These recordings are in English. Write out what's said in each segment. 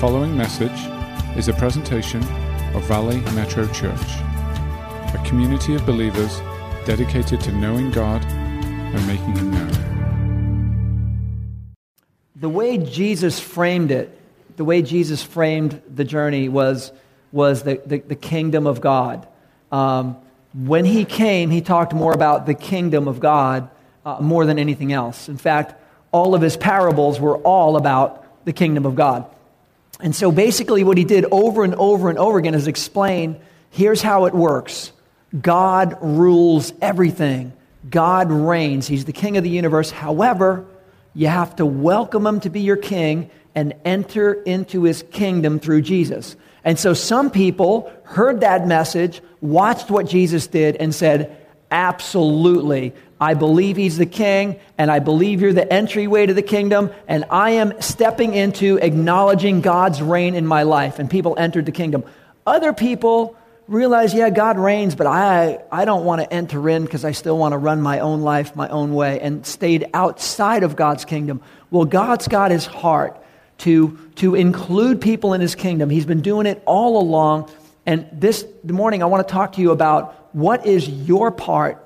following message is a presentation of Valley Metro Church, a community of believers dedicated to knowing God and making Him known. The way Jesus framed it, the way Jesus framed the journey was, was the, the, the kingdom of God. Um, when he came, he talked more about the kingdom of God uh, more than anything else. In fact, all of his parables were all about the kingdom of God. And so basically, what he did over and over and over again is explain here's how it works God rules everything, God reigns. He's the king of the universe. However, you have to welcome him to be your king and enter into his kingdom through Jesus. And so some people heard that message, watched what Jesus did, and said, Absolutely. I believe he's the king, and I believe you're the entryway to the kingdom, and I am stepping into acknowledging God's reign in my life. And people entered the kingdom. Other people realize, yeah, God reigns, but I, I don't want to enter in because I still want to run my own life my own way, and stayed outside of God's kingdom. Well, God's got his heart to, to include people in his kingdom. He's been doing it all along. And this morning, I want to talk to you about what is your part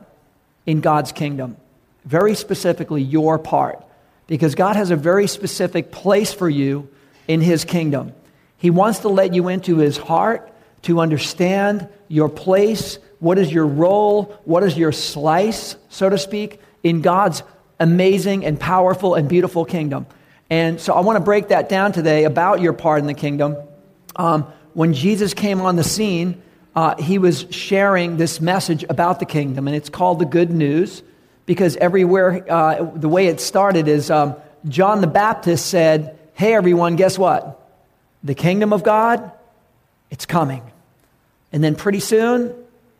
in God's kingdom. Very specifically, your part. Because God has a very specific place for you in his kingdom. He wants to let you into his heart to understand your place, what is your role, what is your slice, so to speak, in God's amazing and powerful and beautiful kingdom. And so I want to break that down today about your part in the kingdom. Um, when Jesus came on the scene, uh, he was sharing this message about the kingdom, and it's called the good news because everywhere, uh, the way it started is um, John the Baptist said, Hey, everyone, guess what? The kingdom of God, it's coming. And then pretty soon,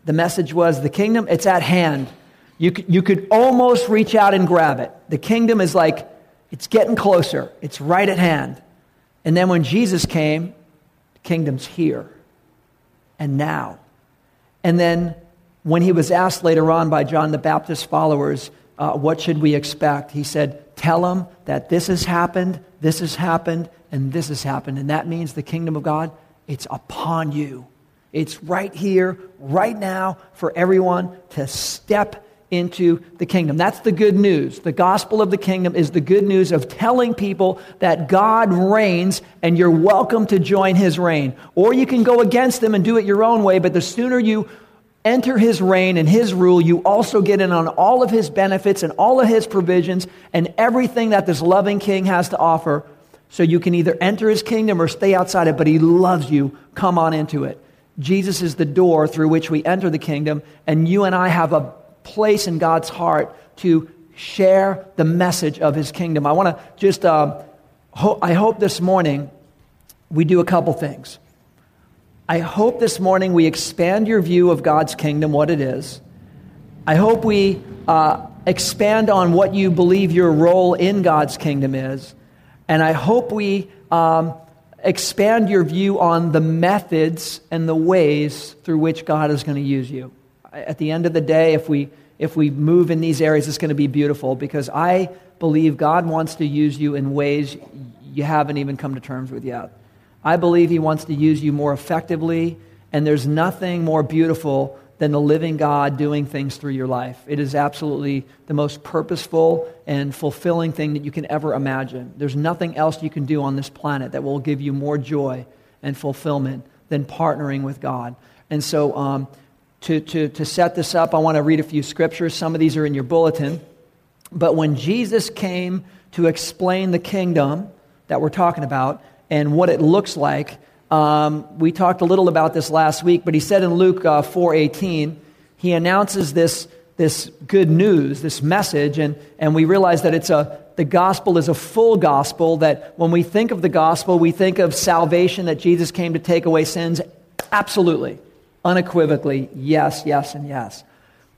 the message was, The kingdom, it's at hand. You could, you could almost reach out and grab it. The kingdom is like, it's getting closer, it's right at hand. And then when Jesus came, kingdom's here and now. And then when he was asked later on by John the Baptist's followers, uh, what should we expect? He said, Tell them that this has happened, this has happened, and this has happened. And that means the kingdom of God, it's upon you. It's right here, right now, for everyone to step into the kingdom. That's the good news. The gospel of the kingdom is the good news of telling people that God reigns and you're welcome to join his reign. Or you can go against him and do it your own way, but the sooner you enter his reign and his rule, you also get in on all of his benefits and all of his provisions and everything that this loving king has to offer. So you can either enter his kingdom or stay outside it, but he loves you. Come on into it. Jesus is the door through which we enter the kingdom, and you and I have a place in God's heart to share the message of his kingdom. I want to just, uh, ho- I hope this morning we do a couple things. I hope this morning we expand your view of God's kingdom, what it is. I hope we uh, expand on what you believe your role in God's kingdom is. And I hope we um, expand your view on the methods and the ways through which God is going to use you at the end of the day, if we, if we move in these areas, it's going to be beautiful because I believe God wants to use you in ways you haven't even come to terms with yet. I believe He wants to use you more effectively, and there's nothing more beautiful than the living God doing things through your life. It is absolutely the most purposeful and fulfilling thing that you can ever imagine. There's nothing else you can do on this planet that will give you more joy and fulfillment than partnering with God. And so, um, to, to, to set this up, I want to read a few scriptures. Some of these are in your bulletin. But when Jesus came to explain the kingdom that we're talking about and what it looks like, um, we talked a little about this last week, but he said in Luke uh, 4.18, he announces this, this good news, this message, and, and we realize that it's a, the gospel is a full gospel, that when we think of the gospel, we think of salvation, that Jesus came to take away sins. Absolutely unequivocally yes, yes, and yes.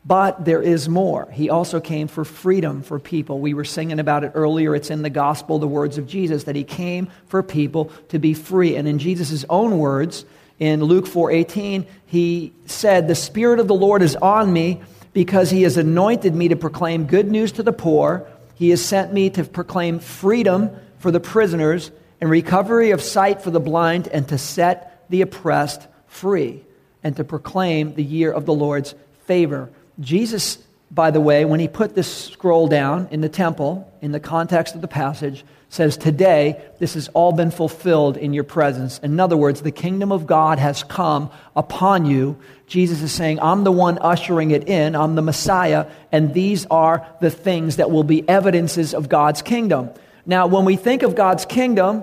But there is more. He also came for freedom for people. We were singing about it earlier. It's in the gospel, the words of Jesus, that he came for people to be free. And in Jesus' own words, in Luke 4:18, he said, "The spirit of the Lord is on me because he has anointed me to proclaim good news to the poor. He has sent me to proclaim freedom for the prisoners and recovery of sight for the blind, and to set the oppressed free, and to proclaim the year of the Lord's favor. Jesus, by the way, when he put this scroll down in the temple, in the context of the passage, says, Today, this has all been fulfilled in your presence. In other words, the kingdom of God has come upon you. Jesus is saying, I'm the one ushering it in, I'm the Messiah, and these are the things that will be evidences of God's kingdom. Now, when we think of God's kingdom,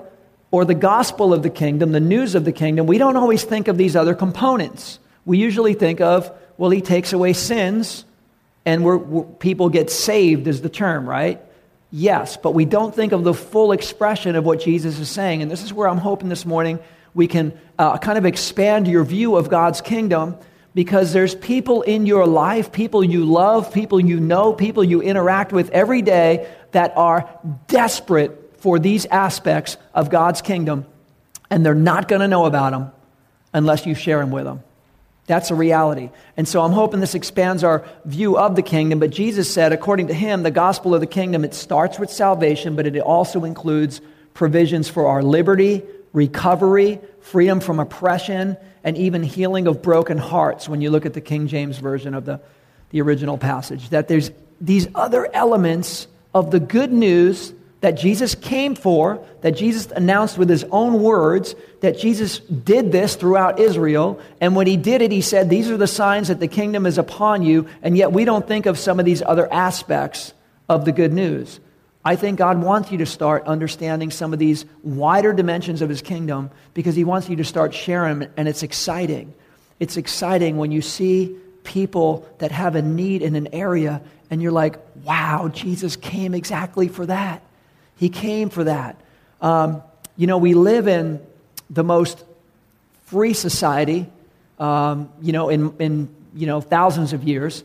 or the gospel of the kingdom, the news of the kingdom, we don't always think of these other components. We usually think of, well, he takes away sins and we're, we're, people get saved, is the term, right? Yes, but we don't think of the full expression of what Jesus is saying. And this is where I'm hoping this morning we can uh, kind of expand your view of God's kingdom because there's people in your life, people you love, people you know, people you interact with every day that are desperate for these aspects of God's kingdom, and they're not going to know about them unless you share them with them. That's a reality. And so I'm hoping this expands our view of the kingdom. But Jesus said, according to him, the gospel of the kingdom, it starts with salvation, but it also includes provisions for our liberty, recovery, freedom from oppression, and even healing of broken hearts when you look at the King James Version of the, the original passage. That there's these other elements of the good news that Jesus came for, that Jesus announced with his own words, that Jesus did this throughout Israel. And when he did it, he said, These are the signs that the kingdom is upon you. And yet we don't think of some of these other aspects of the good news. I think God wants you to start understanding some of these wider dimensions of his kingdom because he wants you to start sharing, and it's exciting. It's exciting when you see people that have a need in an area and you're like, wow, Jesus came exactly for that. He came for that. Um, you know, we live in the most free society, um, you know, in, in, you know, thousands of years.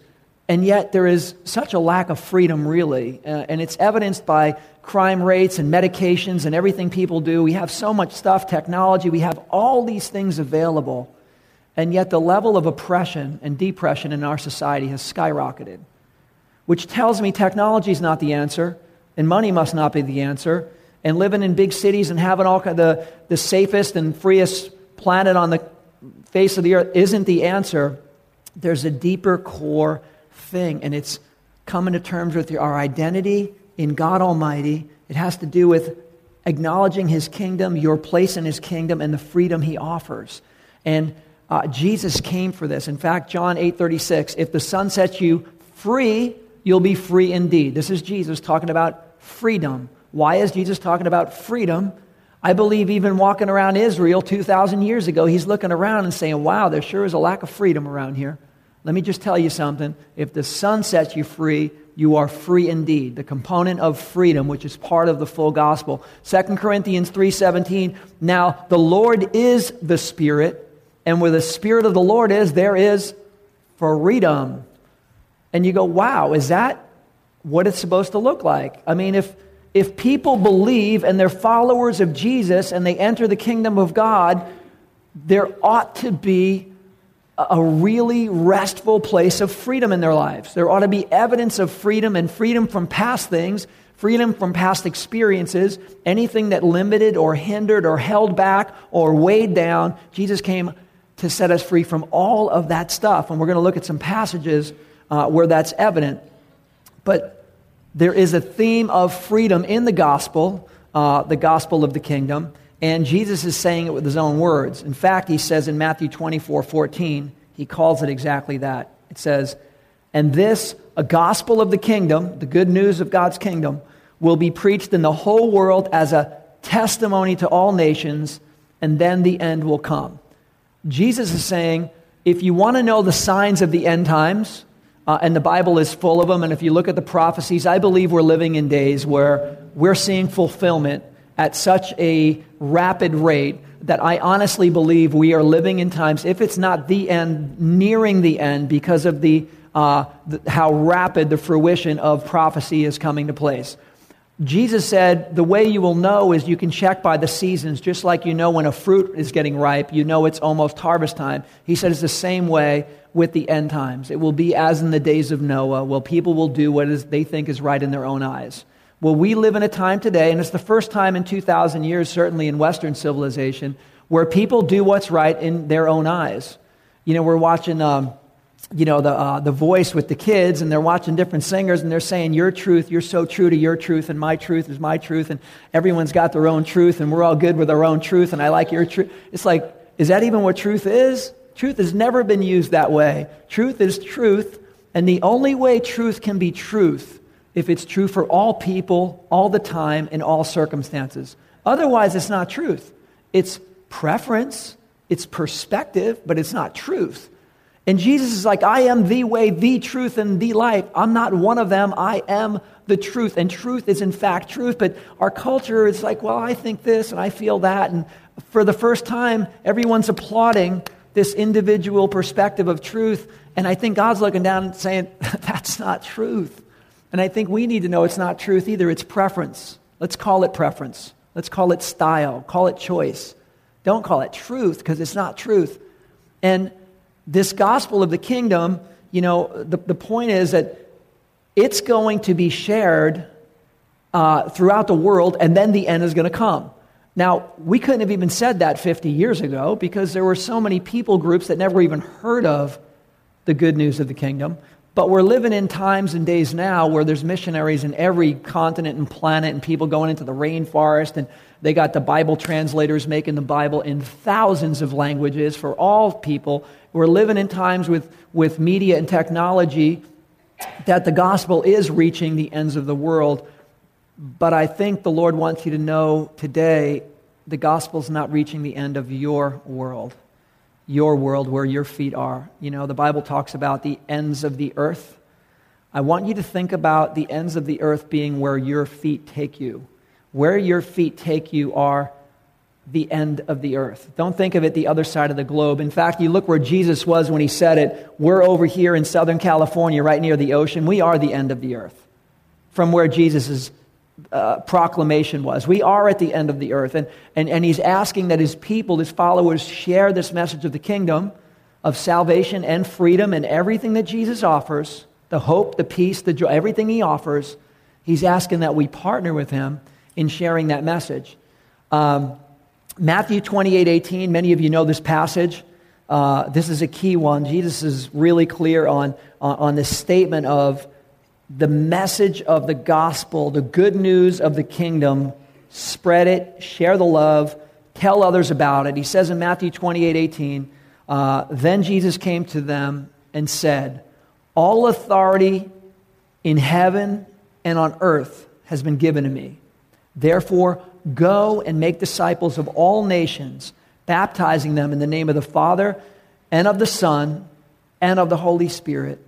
And yet there is such a lack of freedom, really. Uh, and it's evidenced by crime rates and medications and everything people do. We have so much stuff, technology, we have all these things available. And yet the level of oppression and depression in our society has skyrocketed, which tells me technology is not the answer and money must not be the answer. And living in big cities and having all the, the safest and freest planet on the face of the earth isn't the answer. There's a deeper core thing, and it's coming to terms with our identity in God Almighty. It has to do with acknowledging His kingdom, your place in His kingdom, and the freedom He offers. And uh, Jesus came for this. In fact, John 8:36, if the Son sets you free, you'll be free indeed. This is Jesus talking about freedom. Why is Jesus talking about freedom? I believe even walking around Israel 2,000 years ago, he's looking around and saying, wow, there sure is a lack of freedom around here. Let me just tell you something. If the Son sets you free, you are free indeed. The component of freedom, which is part of the full gospel. 2 Corinthians 3.17, now the Lord is the Spirit, and where the Spirit of the Lord is, there is freedom. And you go, wow, is that what it's supposed to look like. I mean, if, if people believe and they're followers of Jesus and they enter the kingdom of God, there ought to be a really restful place of freedom in their lives. There ought to be evidence of freedom and freedom from past things, freedom from past experiences, anything that limited or hindered or held back or weighed down. Jesus came to set us free from all of that stuff. And we're going to look at some passages uh, where that's evident. But there is a theme of freedom in the gospel, uh, the gospel of the kingdom, and Jesus is saying it with his own words. In fact, he says in Matthew 24 14, he calls it exactly that. It says, And this, a gospel of the kingdom, the good news of God's kingdom, will be preached in the whole world as a testimony to all nations, and then the end will come. Jesus is saying, if you want to know the signs of the end times, uh, and the Bible is full of them. And if you look at the prophecies, I believe we're living in days where we're seeing fulfillment at such a rapid rate that I honestly believe we are living in times, if it's not the end, nearing the end because of the, uh, the, how rapid the fruition of prophecy is coming to place. Jesus said, The way you will know is you can check by the seasons, just like you know when a fruit is getting ripe, you know it's almost harvest time. He said it's the same way with the end times. It will be as in the days of Noah, where people will do what is, they think is right in their own eyes. Well, we live in a time today, and it's the first time in 2,000 years, certainly in Western civilization, where people do what's right in their own eyes. You know, we're watching, um, you know, the, uh, the voice with the kids, and they're watching different singers, and they're saying, Your truth, you're so true to your truth, and my truth is my truth, and everyone's got their own truth, and we're all good with our own truth, and I like your truth. It's like, is that even what truth is? Truth has never been used that way. Truth is truth, and the only way truth can be truth if it's true for all people, all the time, in all circumstances. Otherwise, it's not truth. It's preference, it's perspective, but it's not truth. And Jesus is like, I am the way, the truth, and the life. I'm not one of them. I am the truth. And truth is, in fact, truth. But our culture is like, well, I think this and I feel that. And for the first time, everyone's applauding this individual perspective of truth. And I think God's looking down and saying, that's not truth. And I think we need to know it's not truth either, it's preference. Let's call it preference. Let's call it style. Call it choice. Don't call it truth because it's not truth. And this gospel of the kingdom, you know, the, the point is that it's going to be shared uh, throughout the world, and then the end is going to come. Now, we couldn't have even said that 50 years ago because there were so many people groups that never even heard of the good news of the kingdom. But we're living in times and days now where there's missionaries in every continent and planet and people going into the rainforest and they got the Bible translators making the Bible in thousands of languages for all people. We're living in times with, with media and technology that the gospel is reaching the ends of the world. But I think the Lord wants you to know today the gospel's not reaching the end of your world your world where your feet are. You know, the Bible talks about the ends of the earth. I want you to think about the ends of the earth being where your feet take you. Where your feet take you are the end of the earth. Don't think of it the other side of the globe. In fact, you look where Jesus was when he said it. We're over here in Southern California, right near the ocean. We are the end of the earth from where Jesus is uh, proclamation was. We are at the end of the earth. And, and, and he's asking that his people, his followers, share this message of the kingdom of salvation and freedom and everything that Jesus offers the hope, the peace, the joy, everything he offers. He's asking that we partner with him in sharing that message. Um, Matthew 28 18, many of you know this passage. Uh, this is a key one. Jesus is really clear on, on, on this statement of the message of the gospel, the good news of the kingdom, spread it, share the love, tell others about it. He says in Matthew 28 18, uh, Then Jesus came to them and said, All authority in heaven and on earth has been given to me. Therefore, go and make disciples of all nations, baptizing them in the name of the Father and of the Son and of the Holy Spirit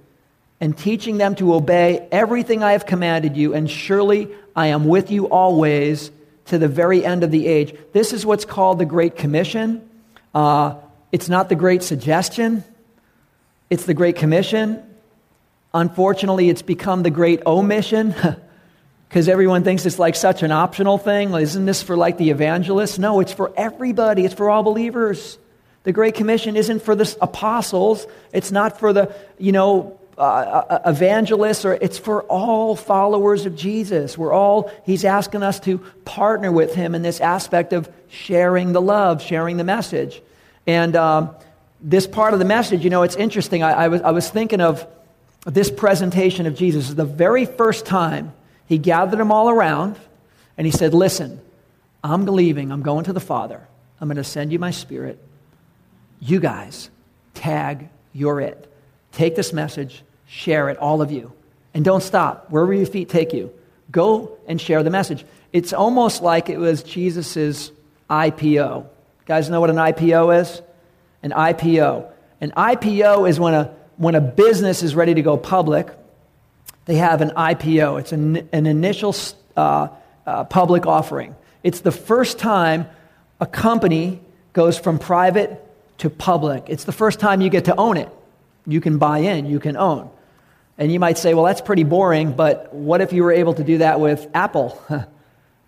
and teaching them to obey everything I have commanded you, and surely I am with you always to the very end of the age. This is what's called the Great Commission. Uh, it's not the Great Suggestion, it's the Great Commission. Unfortunately, it's become the Great Omission because everyone thinks it's like such an optional thing. Isn't this for like the evangelists? No, it's for everybody, it's for all believers. The Great Commission isn't for the apostles. It's not for the, you know, uh, evangelists, or it's for all followers of Jesus. We're all, he's asking us to partner with him in this aspect of sharing the love, sharing the message. And um, this part of the message, you know, it's interesting. I, I, was, I was thinking of this presentation of Jesus. The very first time he gathered them all around and he said, Listen, I'm leaving. I'm going to the Father. I'm going to send you my spirit. You guys, tag, you're it. Take this message, share it, all of you. And don't stop. Wherever your feet take you, go and share the message. It's almost like it was Jesus' IPO. You guys know what an IPO is? An IPO. An IPO is when a, when a business is ready to go public, they have an IPO. It's an, an initial uh, uh, public offering. It's the first time a company goes from private to public. It's the first time you get to own it. You can buy in, you can own. And you might say, well, that's pretty boring, but what if you were able to do that with Apple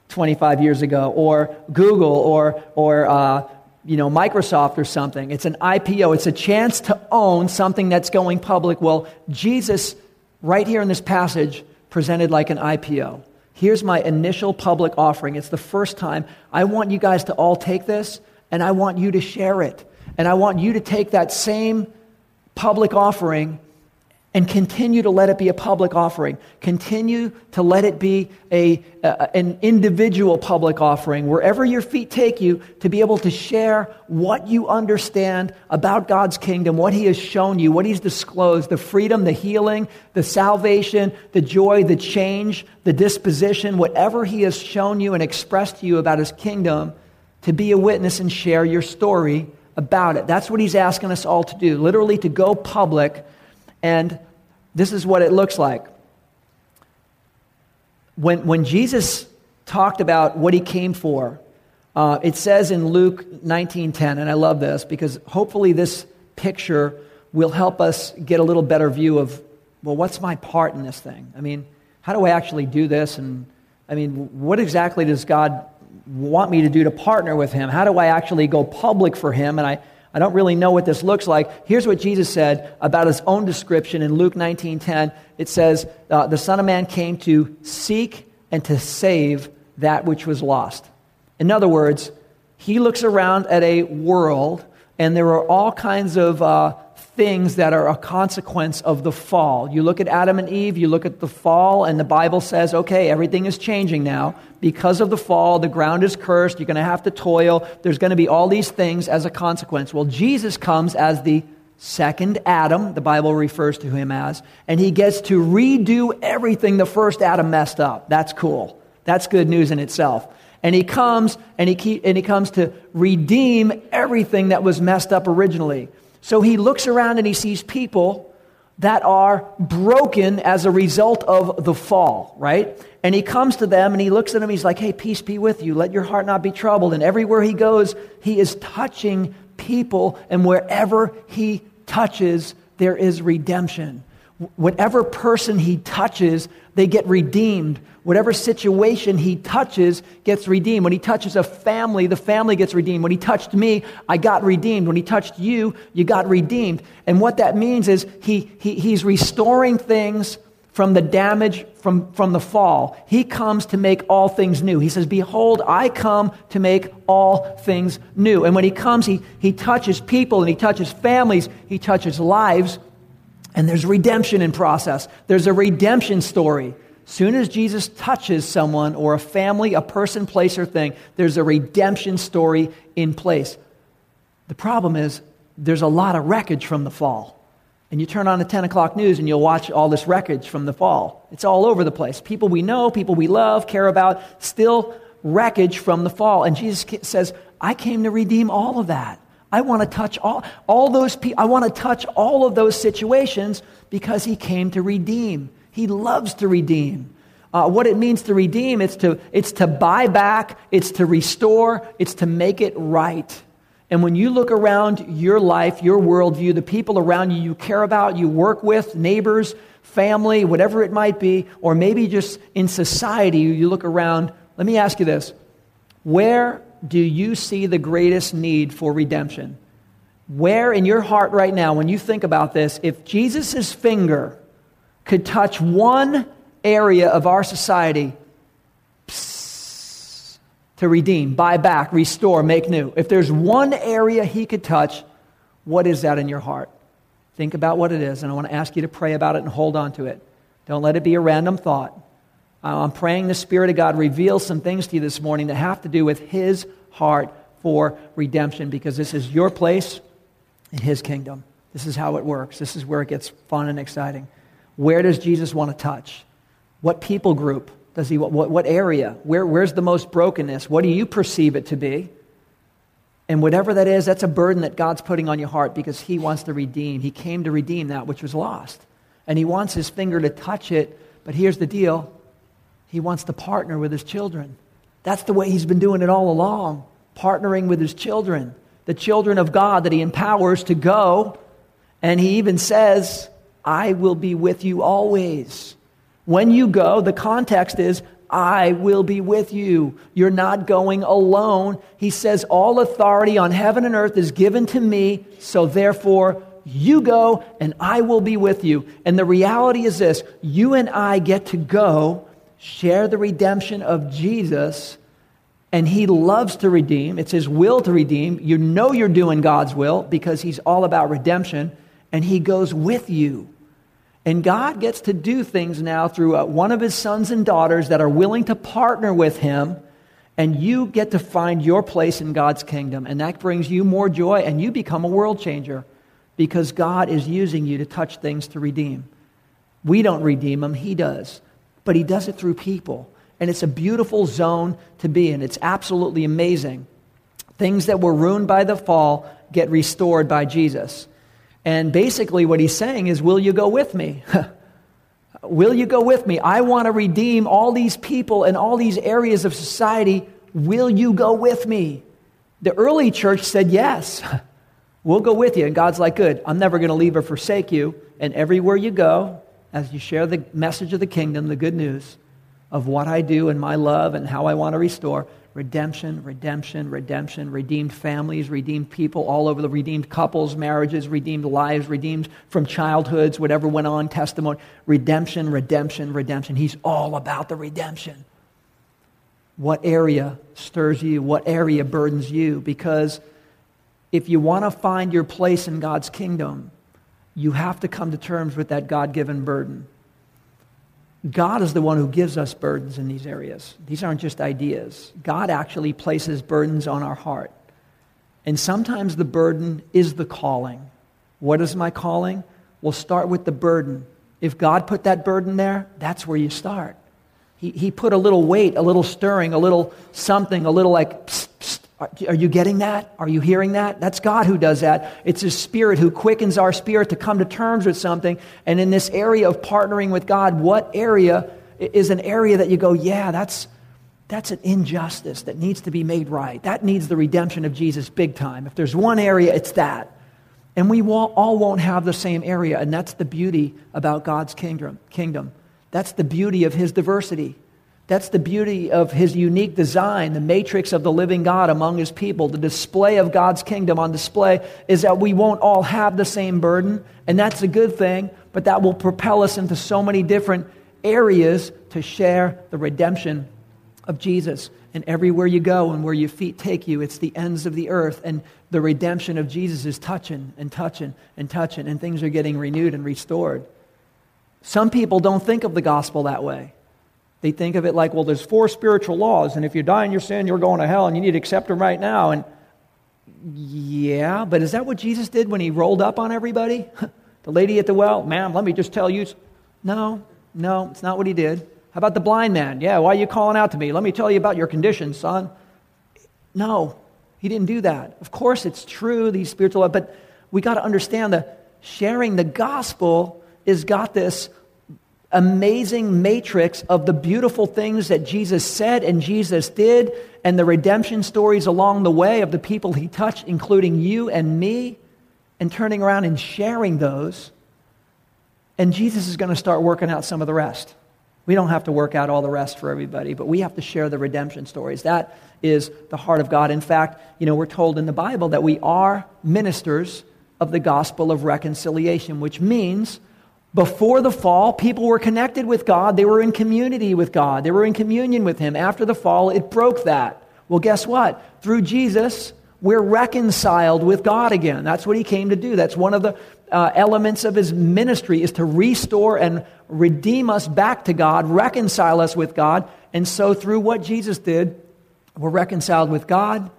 25 years ago, or Google, or, or uh, you know, Microsoft or something? It's an IPO, it's a chance to own something that's going public. Well, Jesus, right here in this passage, presented like an IPO. Here's my initial public offering. It's the first time. I want you guys to all take this, and I want you to share it. And I want you to take that same public offering and continue to let it be a public offering. Continue to let it be a, an individual public offering, wherever your feet take you, to be able to share what you understand about God's kingdom, what He has shown you, what He's disclosed, the freedom, the healing, the salvation, the joy, the change, the disposition, whatever He has shown you and expressed to you about His kingdom, to be a witness and share your story about it. That's what He's asking us all to do, literally to go public and this is what it looks like. When, when Jesus talked about what he came for, uh, it says in Luke 19:10, and I love this because hopefully this picture will help us get a little better view of, well, what's my part in this thing? I mean, how do I actually do this? And I mean, what exactly does God want me to do to partner with Him? How do I actually go public for Him? And I, I don't really know what this looks like. Here's what Jesus said about his own description in Luke 19:10. It says, uh, "The Son of Man came to seek and to save that which was lost." In other words, he looks around at a world, and there are all kinds of uh, things that are a consequence of the fall. You look at Adam and Eve, you look at the fall, and the Bible says, okay, everything is changing now. Because of the fall, the ground is cursed. You're going to have to toil. There's going to be all these things as a consequence. Well, Jesus comes as the second Adam, the Bible refers to him as, and he gets to redo everything the first Adam messed up. That's cool. That's good news in itself. And he comes and he, keep, and he comes to redeem everything that was messed up originally. So he looks around and he sees people that are broken as a result of the fall, right? And he comes to them and he looks at them. He's like, hey, peace be with you. Let your heart not be troubled. And everywhere he goes, he is touching people. And wherever he touches, there is redemption. Whatever person he touches, they get redeemed. Whatever situation he touches gets redeemed. When he touches a family, the family gets redeemed. When he touched me, I got redeemed. When he touched you, you got redeemed. And what that means is he, he, he's restoring things from the damage from, from the fall. He comes to make all things new. He says, Behold, I come to make all things new. And when he comes, he, he touches people and he touches families, he touches lives, and there's redemption in process. There's a redemption story. Soon as Jesus touches someone or a family, a person, place, or thing, there's a redemption story in place. The problem is there's a lot of wreckage from the fall. And you turn on the 10 o'clock news and you'll watch all this wreckage from the fall. It's all over the place. People we know, people we love, care about, still wreckage from the fall. And Jesus says, I came to redeem all of that. I want to touch all, all those people. I want to touch all of those situations because he came to redeem. He loves to redeem. Uh, what it means to redeem, it's to, it's to buy back, it's to restore, it's to make it right. And when you look around your life, your worldview, the people around you you care about, you work with, neighbors, family, whatever it might be, or maybe just in society, you look around, let me ask you this. Where do you see the greatest need for redemption? Where in your heart right now, when you think about this, if Jesus' finger could touch one area of our society to redeem, buy back, restore, make new. If there's one area he could touch, what is that in your heart? Think about what it is, and I want to ask you to pray about it and hold on to it. Don't let it be a random thought. Uh, I'm praying the Spirit of God reveals some things to you this morning that have to do with His heart for redemption because this is your place in His kingdom. This is how it works. This is where it gets fun and exciting. Where does Jesus want to touch? What people group does he what, what area? Where, where's the most brokenness? What do you perceive it to be? And whatever that is, that's a burden that God's putting on your heart because he wants to redeem. He came to redeem that which was lost. And he wants his finger to touch it. But here's the deal he wants to partner with his children. That's the way he's been doing it all along, partnering with his children, the children of God that he empowers to go. And he even says, I will be with you always. When you go, the context is, I will be with you. You're not going alone. He says, All authority on heaven and earth is given to me, so therefore you go and I will be with you. And the reality is this you and I get to go share the redemption of Jesus. And he loves to redeem. It's his will to redeem. You know you're doing God's will because he's all about redemption. And he goes with you. And God gets to do things now through uh, one of his sons and daughters that are willing to partner with him. And you get to find your place in God's kingdom. And that brings you more joy. And you become a world changer because God is using you to touch things to redeem. We don't redeem them, he does but he does it through people. And it's a beautiful zone to be in. It's absolutely amazing. Things that were ruined by the fall get restored by Jesus. And basically, what he's saying is, Will you go with me? Will you go with me? I want to redeem all these people and all these areas of society. Will you go with me? The early church said, Yes, we'll go with you. And God's like, Good, I'm never going to leave or forsake you. And everywhere you go, as you share the message of the kingdom, the good news of what I do and my love and how I want to restore redemption, redemption, redemption, redeemed families, redeemed people all over the redeemed couples, marriages, redeemed lives, redeemed from childhoods, whatever went on, testimony, redemption, redemption, redemption. He's all about the redemption. What area stirs you? What area burdens you? Because if you want to find your place in God's kingdom, you have to come to terms with that God given burden. God is the one who gives us burdens in these areas. These aren't just ideas. God actually places burdens on our heart. And sometimes the burden is the calling. What is my calling? We'll start with the burden. If God put that burden there, that's where you start. He, he put a little weight, a little stirring, a little something, a little like, psst, psst, are you getting that? Are you hearing that? That's God who does that. It's His Spirit who quickens our spirit to come to terms with something. And in this area of partnering with God, what area is an area that you go, yeah, that's, that's an injustice that needs to be made right? That needs the redemption of Jesus big time. If there's one area, it's that. And we all won't have the same area. And that's the beauty about God's kingdom. kingdom. That's the beauty of His diversity. That's the beauty of his unique design, the matrix of the living God among his people. The display of God's kingdom on display is that we won't all have the same burden, and that's a good thing, but that will propel us into so many different areas to share the redemption of Jesus. And everywhere you go and where your feet take you, it's the ends of the earth, and the redemption of Jesus is touching and touching and touching, and things are getting renewed and restored. Some people don't think of the gospel that way. They think of it like, well, there's four spiritual laws, and if you die in your sin, you're going to hell, and you need to accept them right now. And yeah, but is that what Jesus did when he rolled up on everybody? the lady at the well, ma'am, let me just tell you. No, no, it's not what he did. How about the blind man? Yeah, why are you calling out to me? Let me tell you about your condition, son. No, he didn't do that. Of course, it's true, these spiritual, laws, but we got to understand that sharing the gospel is got this amazing matrix of the beautiful things that Jesus said and Jesus did, and the redemption stories along the way of the people he touched, including you and me, and turning around and sharing those. And Jesus is going to start working out some of the rest. We don't have to work out all the rest for everybody, but we have to share the redemption stories. That is the heart of God. In fact, you know, we're told in the Bible that we are ministers of the gospel of reconciliation, which means before the fall, people were connected with God. They were in community with God. They were in communion with Him. After the fall, it broke that. Well, guess what? Through Jesus, we're reconciled with God again. That's what He came to do. That's one of the uh, elements of His ministry is to restore and redeem us back to God, reconcile us with God. And so through what Jesus did, we're reconciled with God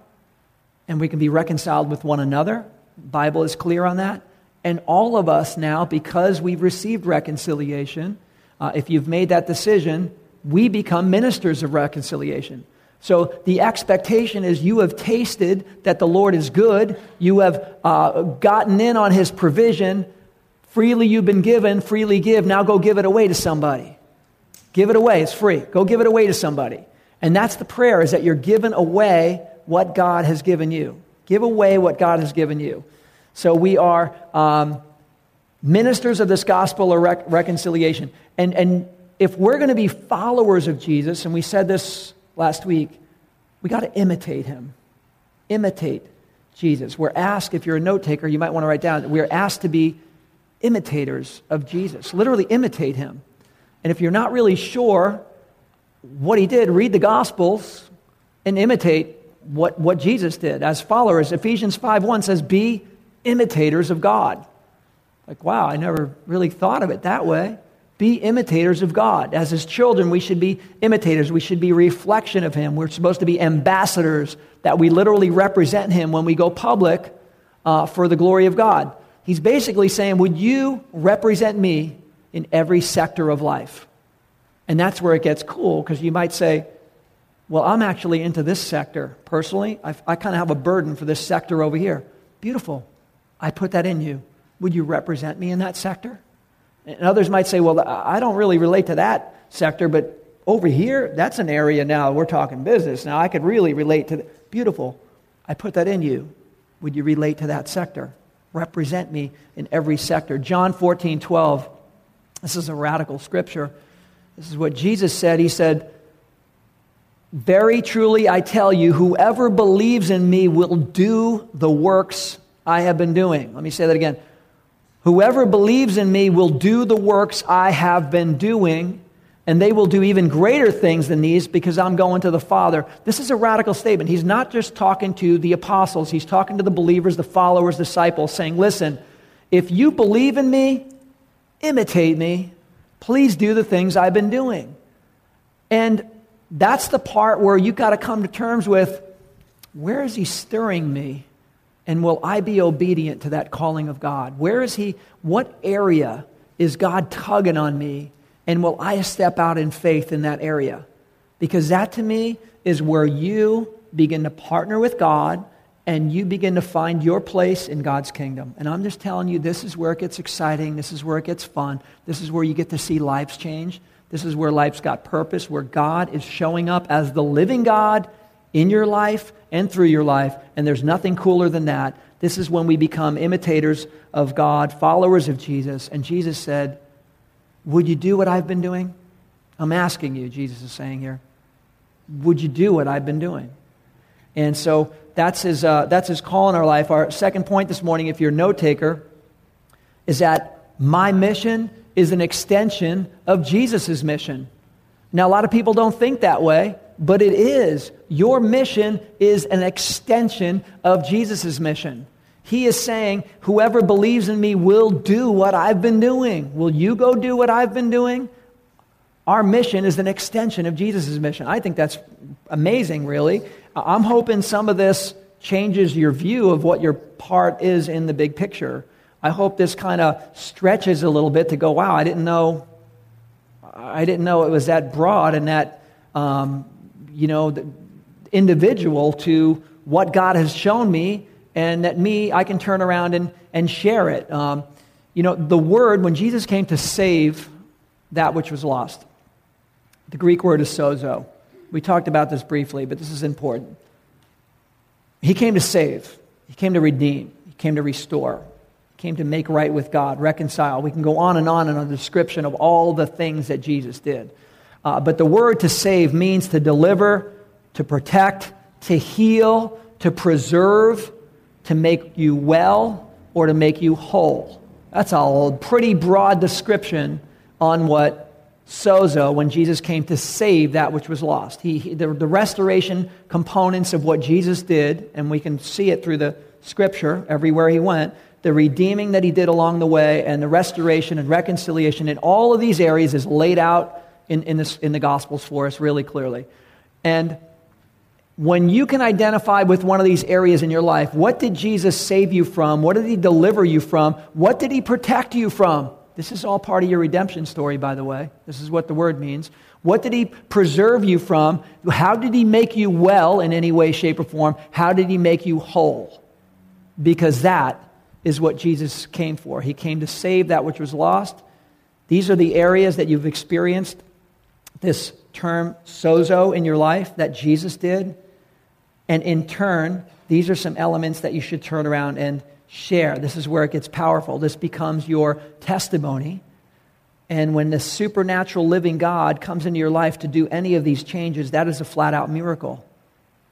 and we can be reconciled with one another. The Bible is clear on that. And all of us now, because we've received reconciliation, uh, if you've made that decision, we become ministers of reconciliation. So the expectation is you have tasted that the Lord is good, you have uh, gotten in on his provision, freely you've been given, freely give, now go give it away to somebody. Give it away, it's free. Go give it away to somebody. And that's the prayer is that you're giving away what God has given you. Give away what God has given you. So we are um, ministers of this gospel of rec- reconciliation. And, and if we're going to be followers of Jesus, and we said this last week, we got to imitate him. Imitate Jesus. We're asked, if you're a note taker, you might want to write down, we're asked to be imitators of Jesus. Literally imitate him. And if you're not really sure what he did, read the Gospels and imitate what, what Jesus did. As followers, Ephesians 5.1 says, be imitators of God. Like, wow, I never really thought of it that way. Be imitators of God. As his children, we should be imitators. We should be reflection of him. We're supposed to be ambassadors that we literally represent him when we go public uh, for the glory of God. He's basically saying, Would you represent me in every sector of life? And that's where it gets cool because you might say, Well, I'm actually into this sector personally. I, I kind of have a burden for this sector over here. Beautiful. I put that in you. Would you represent me in that sector? And others might say, Well, I don't really relate to that sector, but over here, that's an area now we're talking business. Now I could really relate to. The, beautiful. I put that in you. Would you relate to that sector? Represent me in every sector. John 14, 12. This is a radical scripture. This is what Jesus said. He said, Very truly I tell you, whoever believes in me will do the works I have been doing. Let me say that again. Whoever believes in me will do the works I have been doing, and they will do even greater things than these because I'm going to the Father. This is a radical statement. He's not just talking to the apostles, he's talking to the believers, the followers, disciples, saying, Listen, if you believe in me, imitate me, please do the things I've been doing. And that's the part where you've got to come to terms with where is he stirring me? And will I be obedient to that calling of God? Where is He? What area is God tugging on me? And will I step out in faith in that area? Because that to me is where you begin to partner with God and you begin to find your place in God's kingdom. And I'm just telling you, this is where it gets exciting. This is where it gets fun. This is where you get to see lives change. This is where life's got purpose, where God is showing up as the living God in your life and through your life, and there's nothing cooler than that. This is when we become imitators of God, followers of Jesus. And Jesus said, Would you do what I've been doing? I'm asking you, Jesus is saying here. Would you do what I've been doing? And so that's his, uh, that's his call in our life. Our second point this morning, if you're a note taker, is that my mission is an extension of Jesus' mission. Now, a lot of people don't think that way but it is. Your mission is an extension of Jesus' mission. He is saying, Whoever believes in me will do what I've been doing. Will you go do what I've been doing? Our mission is an extension of Jesus' mission. I think that's amazing, really. I'm hoping some of this changes your view of what your part is in the big picture. I hope this kind of stretches a little bit to go, wow, I didn't know, I didn't know it was that broad and that um, you know, individual to what God has shown me, and that me, I can turn around and, and share it. Um, you know, the word, when Jesus came to save that which was lost, the Greek word is sozo. We talked about this briefly, but this is important. He came to save, He came to redeem, He came to restore, He came to make right with God, reconcile. We can go on and on in a description of all the things that Jesus did. Uh, but the word to save means to deliver, to protect, to heal, to preserve, to make you well, or to make you whole. That's a pretty broad description on what sozo, when Jesus came to save that which was lost. He, the, the restoration components of what Jesus did, and we can see it through the scripture everywhere he went, the redeeming that he did along the way, and the restoration and reconciliation in all of these areas is laid out in, in, this, in the Gospels for us really clearly. And when you can identify with one of these areas in your life, what did Jesus save you from? What did he deliver you from? What did he protect you from? This is all part of your redemption story, by the way. This is what the word means. What did he preserve you from? How did he make you well in any way, shape, or form? How did he make you whole? Because that is what Jesus came for. He came to save that which was lost. These are the areas that you've experienced this term sozo in your life that Jesus did. And in turn, these are some elements that you should turn around and share. This is where it gets powerful. This becomes your testimony. And when the supernatural living God comes into your life to do any of these changes, that is a flat out miracle.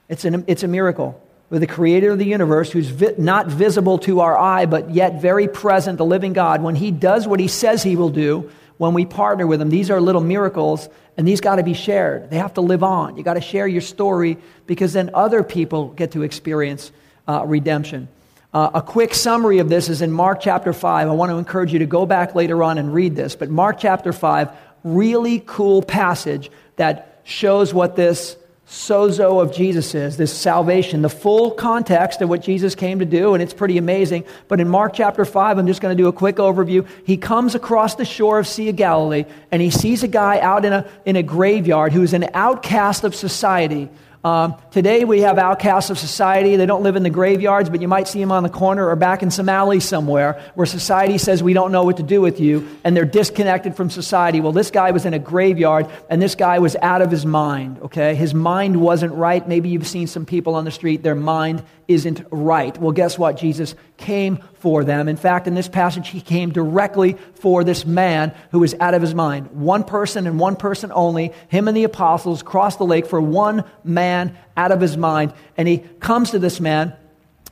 It's, an, it's a miracle. With the creator of the universe, who's vi- not visible to our eye, but yet very present, the living God, when he does what he says he will do, when we partner with them, these are little miracles, and these got to be shared. They have to live on. You got to share your story because then other people get to experience uh, redemption. Uh, a quick summary of this is in Mark chapter 5. I want to encourage you to go back later on and read this. But Mark chapter 5, really cool passage that shows what this sozo of Jesus is, this salvation, the full context of what Jesus came to do, and it's pretty amazing. But in Mark chapter 5, I'm just going to do a quick overview. He comes across the shore of Sea of Galilee, and he sees a guy out in a, in a graveyard who's an outcast of society um, today we have outcasts of society. They don't live in the graveyards, but you might see them on the corner or back in some alley somewhere where society says we don't know what to do with you, and they're disconnected from society. Well, this guy was in a graveyard, and this guy was out of his mind, okay? His mind wasn't right. Maybe you've seen some people on the street, their mind isn't right. Well, guess what? Jesus came for them. In fact, in this passage, he came directly for this man who was out of his mind. One person and one person only, him and the apostles, crossed the lake for one man out of his mind. And he comes to this man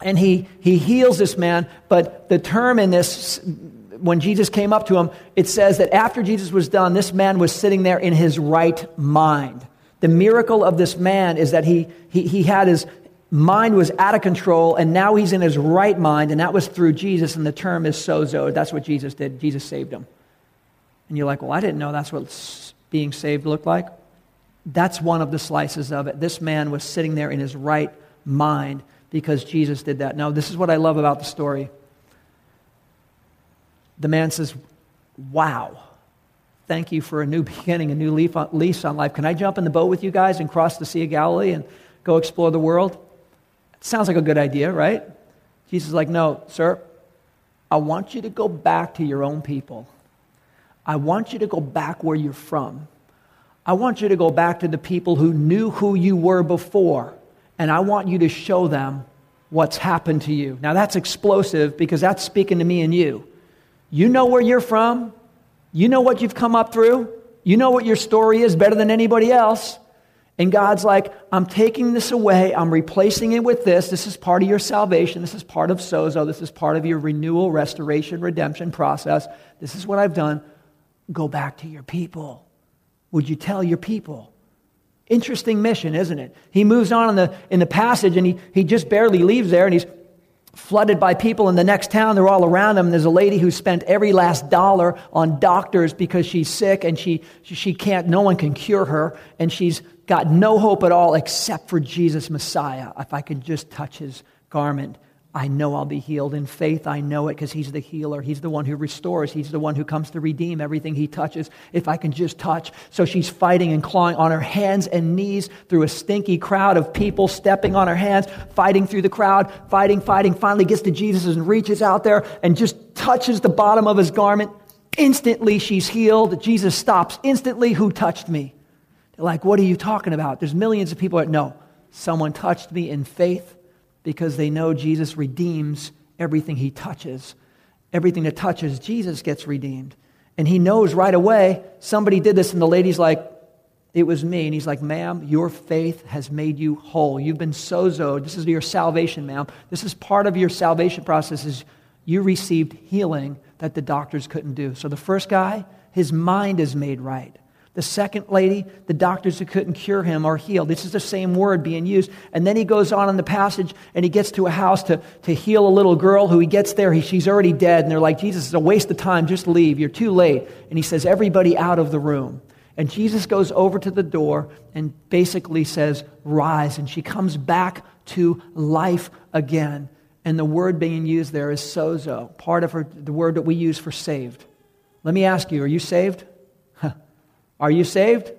and he, he heals this man. But the term in this, when Jesus came up to him, it says that after Jesus was done, this man was sitting there in his right mind. The miracle of this man is that he, he, he had his, mind was out of control, and now he's in his right mind, and that was through Jesus, and the term is sozo. That's what Jesus did. Jesus saved him. And you're like, well, I didn't know that's what being saved looked like. That's one of the slices of it. This man was sitting there in his right mind because Jesus did that. Now, this is what I love about the story. The man says, Wow, thank you for a new beginning, a new lease on life. Can I jump in the boat with you guys and cross the Sea of Galilee and go explore the world? Sounds like a good idea, right? Jesus is like, No, sir, I want you to go back to your own people. I want you to go back where you're from. I want you to go back to the people who knew who you were before, and I want you to show them what's happened to you. Now, that's explosive because that's speaking to me and you. You know where you're from, you know what you've come up through, you know what your story is better than anybody else. And God's like, I'm taking this away. I'm replacing it with this. This is part of your salvation. This is part of sozo. This is part of your renewal, restoration, redemption process. This is what I've done. Go back to your people. Would you tell your people? Interesting mission, isn't it? He moves on in the, in the passage and he, he just barely leaves there and he's flooded by people in the next town. They're all around him. There's a lady who spent every last dollar on doctors because she's sick and she, she can't, no one can cure her. And she's got no hope at all except for Jesus Messiah. If I could just touch his garment, I know I'll be healed. In faith, I know it because he's the healer. He's the one who restores. He's the one who comes to redeem everything he touches. If I can just touch. So she's fighting and clawing on her hands and knees through a stinky crowd of people stepping on her hands, fighting through the crowd, fighting, fighting. Finally gets to Jesus and reaches out there and just touches the bottom of his garment. Instantly, she's healed. Jesus stops. Instantly, who touched me? They're like, what are you talking about? There's millions of people that know. Someone touched me in faith because they know Jesus redeems everything he touches. Everything that touches Jesus gets redeemed. And he knows right away somebody did this, and the lady's like, it was me. And he's like, ma'am, your faith has made you whole. You've been sozoed. This is your salvation, ma'am. This is part of your salvation process is you received healing that the doctors couldn't do. So the first guy, his mind is made right. The second lady, the doctors who couldn't cure him are healed. This is the same word being used. And then he goes on in the passage and he gets to a house to, to heal a little girl who he gets there. He, she's already dead. And they're like, Jesus, it's a waste of time. Just leave. You're too late. And he says, Everybody out of the room. And Jesus goes over to the door and basically says, Rise. And she comes back to life again. And the word being used there is sozo, part of her, the word that we use for saved. Let me ask you, are you saved? Are you saved?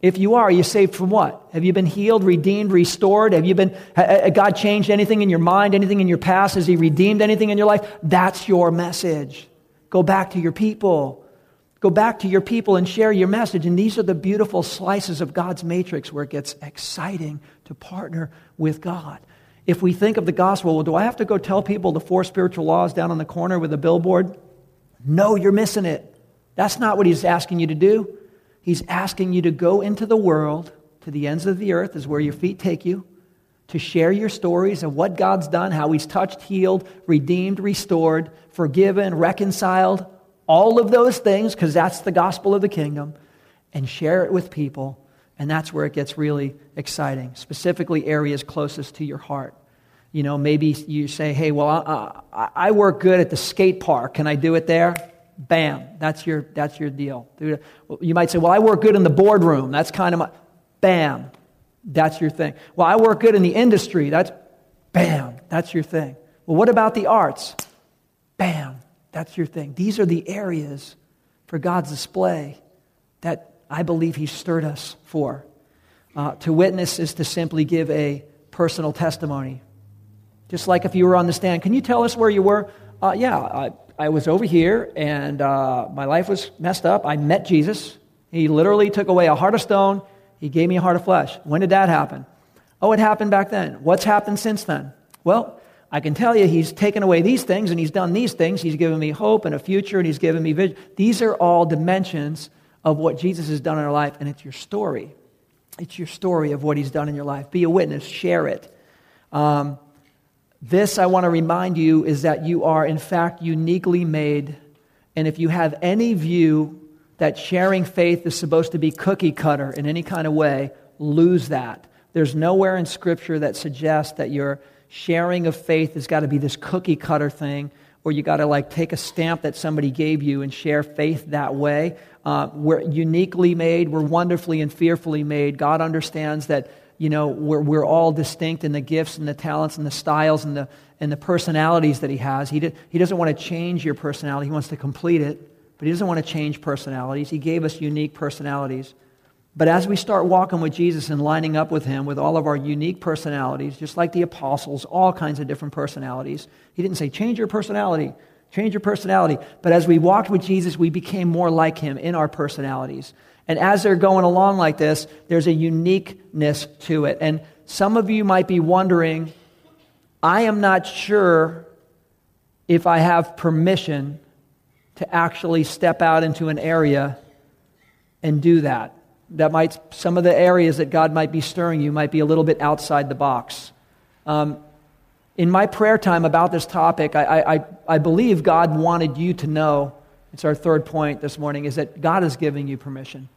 If you are, are you saved from what? Have you been healed, redeemed, restored? Have you been, ha, God changed anything in your mind, anything in your past? Has He redeemed anything in your life? That's your message. Go back to your people. Go back to your people and share your message. And these are the beautiful slices of God's matrix where it gets exciting to partner with God. If we think of the gospel, well, do I have to go tell people the four spiritual laws down on the corner with a billboard? No, you're missing it. That's not what He's asking you to do. He's asking you to go into the world, to the ends of the earth, is where your feet take you, to share your stories of what God's done, how He's touched, healed, redeemed, restored, forgiven, reconciled, all of those things, because that's the gospel of the kingdom, and share it with people. And that's where it gets really exciting, specifically areas closest to your heart. You know, maybe you say, hey, well, I, I work good at the skate park. Can I do it there? Bam, that's your, that's your deal. You might say, well, I work good in the boardroom. That's kind of my, bam, that's your thing. Well, I work good in the industry. That's, bam, that's your thing. Well, what about the arts? Bam, that's your thing. These are the areas for God's display that I believe He stirred us for. Uh, to witness is to simply give a personal testimony. Just like if you were on the stand, can you tell us where you were? Uh, yeah, I, I was over here and uh, my life was messed up. I met Jesus. He literally took away a heart of stone, He gave me a heart of flesh. When did that happen? Oh, it happened back then. What's happened since then? Well, I can tell you he's taken away these things and he's done these things. He's given me hope and a future and he's given me vision. These are all dimensions of what Jesus has done in our life, and it's your story. It's your story of what he's done in your life. Be a witness, share it. Um, this, I want to remind you, is that you are, in fact, uniquely made. And if you have any view that sharing faith is supposed to be cookie cutter in any kind of way, lose that. There's nowhere in Scripture that suggests that your sharing of faith has got to be this cookie cutter thing, or you got to like take a stamp that somebody gave you and share faith that way. Uh, we're uniquely made, we're wonderfully and fearfully made. God understands that you know, we're, we're all distinct in the gifts and the talents and the styles and the, and the personalities that he has. He, did, he doesn't want to change your personality, he wants to complete it, but he doesn't want to change personalities. He gave us unique personalities. But as we start walking with Jesus and lining up with him with all of our unique personalities, just like the apostles, all kinds of different personalities, he didn't say, change your personality, change your personality. But as we walked with Jesus, we became more like him in our personalities. And as they're going along like this, there's a uniqueness to it. And some of you might be wondering, I am not sure if I have permission to actually step out into an area and do that. That might, some of the areas that God might be stirring you might be a little bit outside the box. Um, in my prayer time about this topic, I, I, I believe God wanted you to know, it's our third point this morning, is that God is giving you permission.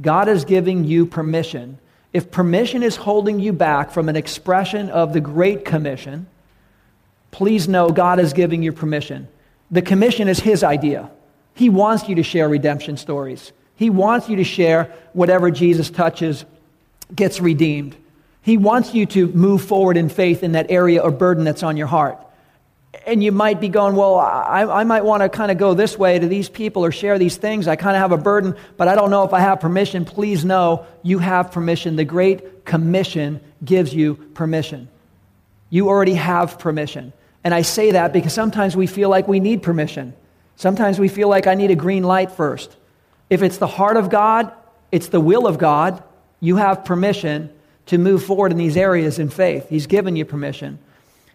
God is giving you permission. If permission is holding you back from an expression of the Great Commission, please know God is giving you permission. The commission is His idea. He wants you to share redemption stories. He wants you to share whatever Jesus touches gets redeemed. He wants you to move forward in faith in that area or burden that's on your heart and you might be going, well, I, I might want to kind of go this way to these people or share these things. I kind of have a burden, but I don't know if I have permission. Please know you have permission. The Great Commission gives you permission. You already have permission. And I say that because sometimes we feel like we need permission. Sometimes we feel like I need a green light first. If it's the heart of God, it's the will of God, you have permission to move forward in these areas in faith. He's given you permission.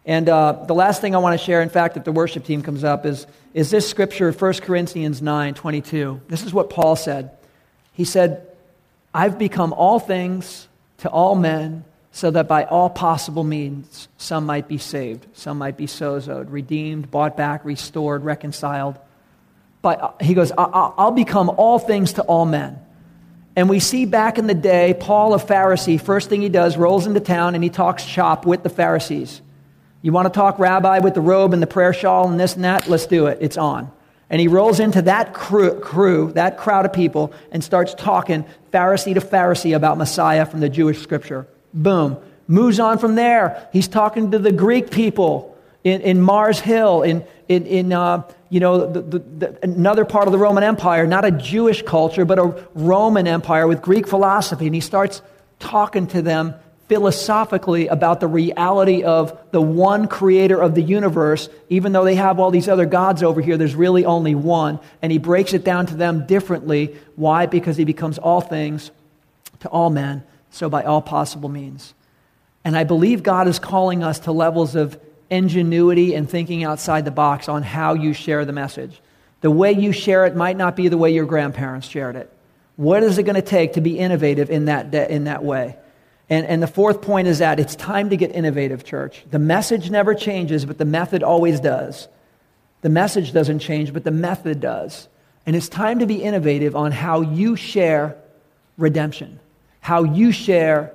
And uh, the last thing I want to share, in fact, if the worship team comes up, is, is this scripture, 1 Corinthians 9 22. This is what Paul said. He said, I've become all things to all men, so that by all possible means some might be saved, some might be sozoed, redeemed, bought back, restored, reconciled. But uh, he goes, I'll become all things to all men. And we see back in the day, Paul, a Pharisee, first thing he does, rolls into town and he talks shop with the Pharisees. You want to talk rabbi with the robe and the prayer shawl and this and that? Let's do it. It's on. And he rolls into that crew, crew, that crowd of people, and starts talking Pharisee to Pharisee about Messiah from the Jewish scripture. Boom. Moves on from there. He's talking to the Greek people in, in Mars Hill, in, in, in uh, you know, the, the, the, another part of the Roman Empire, not a Jewish culture, but a Roman Empire with Greek philosophy. And he starts talking to them philosophically about the reality of the one creator of the universe, even though they have all these other gods over here, there's really only one. And he breaks it down to them differently. Why? Because he becomes all things to all men, so by all possible means. And I believe God is calling us to levels of ingenuity and thinking outside the box on how you share the message. The way you share it might not be the way your grandparents shared it. What is it going to take to be innovative in that, de- in that way? And, and the fourth point is that it's time to get innovative, church. The message never changes, but the method always does. The message doesn't change, but the method does. And it's time to be innovative on how you share redemption, how you share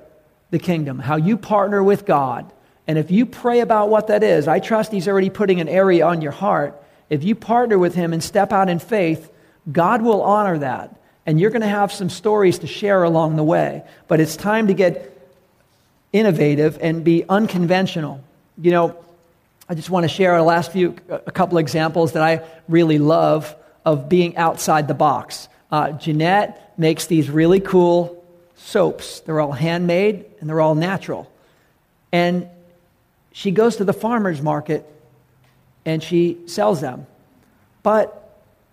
the kingdom, how you partner with God. And if you pray about what that is, I trust He's already putting an area on your heart. If you partner with Him and step out in faith, God will honor that. And you're going to have some stories to share along the way. But it's time to get innovative and be unconventional. You know, I just want to share the last few, a couple examples that I really love of being outside the box. Uh, Jeanette makes these really cool soaps. They're all handmade and they're all natural. And she goes to the farmer's market and she sells them. But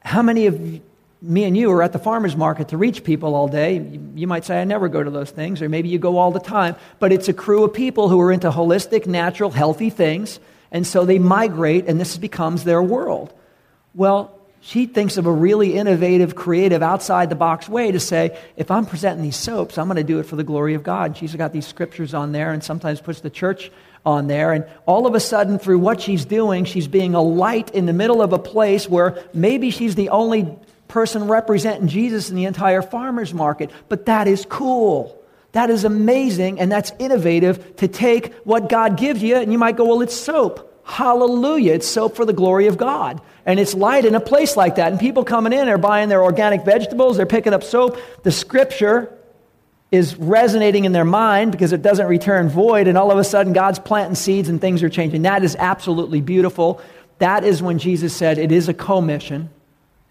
how many of me and you are at the farmer's market to reach people all day? You might say, I never go to those things, or maybe you go all the time. But it's a crew of people who are into holistic, natural, healthy things. And so they migrate, and this becomes their world. Well, she thinks of a really innovative, creative, outside the box way to say, if I'm presenting these soaps, I'm going to do it for the glory of God. She's got these scriptures on there and sometimes puts the church on there. And all of a sudden, through what she's doing, she's being a light in the middle of a place where maybe she's the only person representing Jesus in the entire farmer's market. But that is cool. That is amazing and that's innovative to take what God gives you and you might go, well, it's soap. Hallelujah. It's soap for the glory of God. And it's light in a place like that. And people coming in are buying their organic vegetables, they're picking up soap. The scripture is resonating in their mind because it doesn't return void. And all of a sudden, God's planting seeds and things are changing. That is absolutely beautiful. That is when Jesus said it is a commission.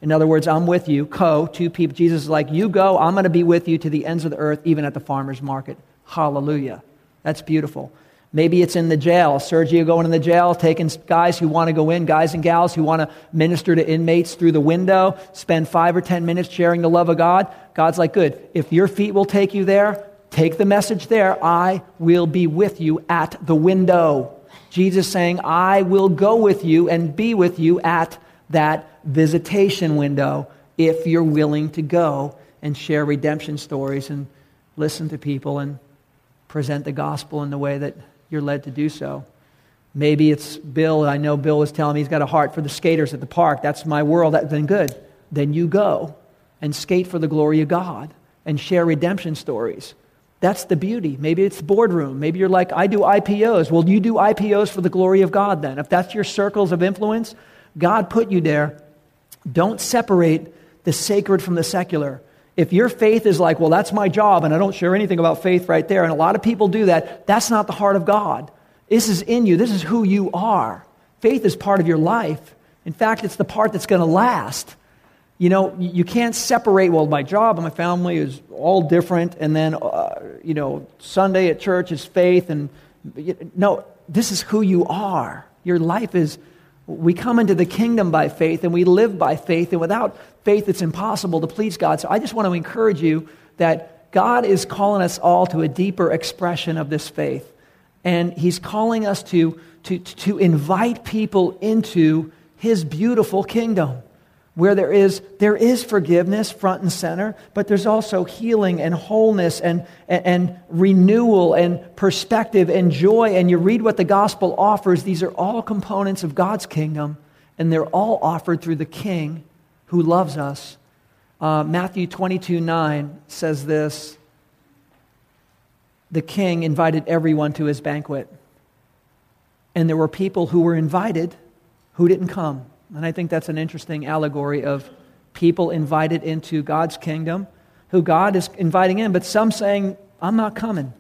In other words, I'm with you, co, two people. Jesus is like, you go, I'm going to be with you to the ends of the earth, even at the farmer's market. Hallelujah. That's beautiful. Maybe it's in the jail. Sergio going in the jail, taking guys who want to go in, guys and gals who want to minister to inmates through the window, spend five or ten minutes sharing the love of God. God's like, good. If your feet will take you there, take the message there. I will be with you at the window. Jesus saying, I will go with you and be with you at that visitation window if you're willing to go and share redemption stories and listen to people and present the gospel in the way that you're led to do so. Maybe it's Bill. I know Bill was telling me he's got a heart for the skaters at the park. That's my world. That, then good. Then you go and skate for the glory of God and share redemption stories. That's the beauty. Maybe it's boardroom. Maybe you're like, I do IPOs. Well, you do IPOs for the glory of God then. If that's your circles of influence, God put you there. Don't separate the sacred from the secular. If your faith is like, well, that's my job, and I don't share anything about faith right there, and a lot of people do that, that's not the heart of God. This is in you, this is who you are. Faith is part of your life. In fact, it's the part that's going to last. You know, you can't separate, well, my job and my family is all different, and then, uh, you know, Sunday at church is faith, and no, this is who you are. Your life is we come into the kingdom by faith and we live by faith, and without faith, it's impossible to please God. So I just want to encourage you that God is calling us all to a deeper expression of this faith. And He's calling us to, to, to invite people into His beautiful kingdom where there is, there is forgiveness front and center, but there's also healing and wholeness and, and, and, renewal and perspective and joy. And you read what the gospel offers, these are all components of God's kingdom, and they're all offered through the King who loves us. Uh, Matthew 22 9 says this The King invited everyone to his banquet, and there were people who were invited who didn't come. And I think that's an interesting allegory of people invited into God's kingdom who God is inviting in, but some saying, I'm not coming.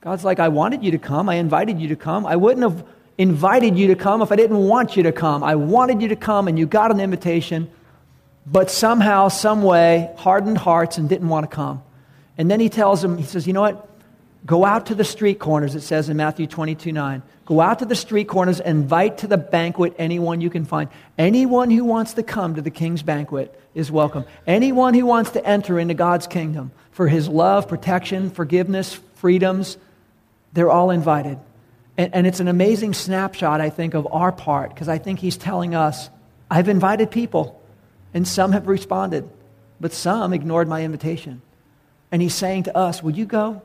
God's like, I wanted you to come. I invited you to come. I wouldn't have invited you to come if I didn't want you to come. I wanted you to come and you got an invitation, but somehow, some way, hardened hearts and didn't want to come. And then he tells them, he says, You know what? Go out to the street corners, it says in Matthew 22 9. Go out to the street corners, invite to the banquet anyone you can find. Anyone who wants to come to the king's banquet is welcome. Anyone who wants to enter into God's kingdom for his love, protection, forgiveness, freedoms, they're all invited. And, and it's an amazing snapshot, I think, of our part, because I think he's telling us, I've invited people, and some have responded, but some ignored my invitation. And he's saying to us, Would you go?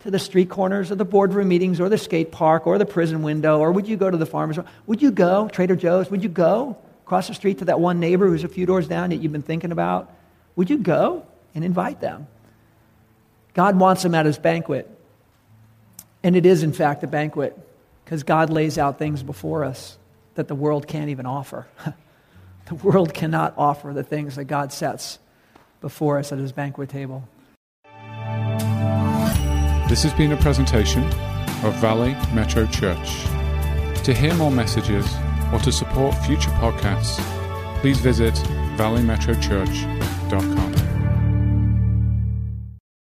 To the street corners or the boardroom meetings or the skate park or the prison window? Or would you go to the farmer's? Would you go, Trader Joe's? Would you go? across the street to that one neighbor who's a few doors down that you've been thinking about? Would you go and invite them? God wants them at his banquet. And it is, in fact, a banquet because God lays out things before us that the world can't even offer. the world cannot offer the things that God sets before us at his banquet table. This has been a presentation of Valley Metro Church. To hear more messages or to support future podcasts, please visit valleymetrochurch.com.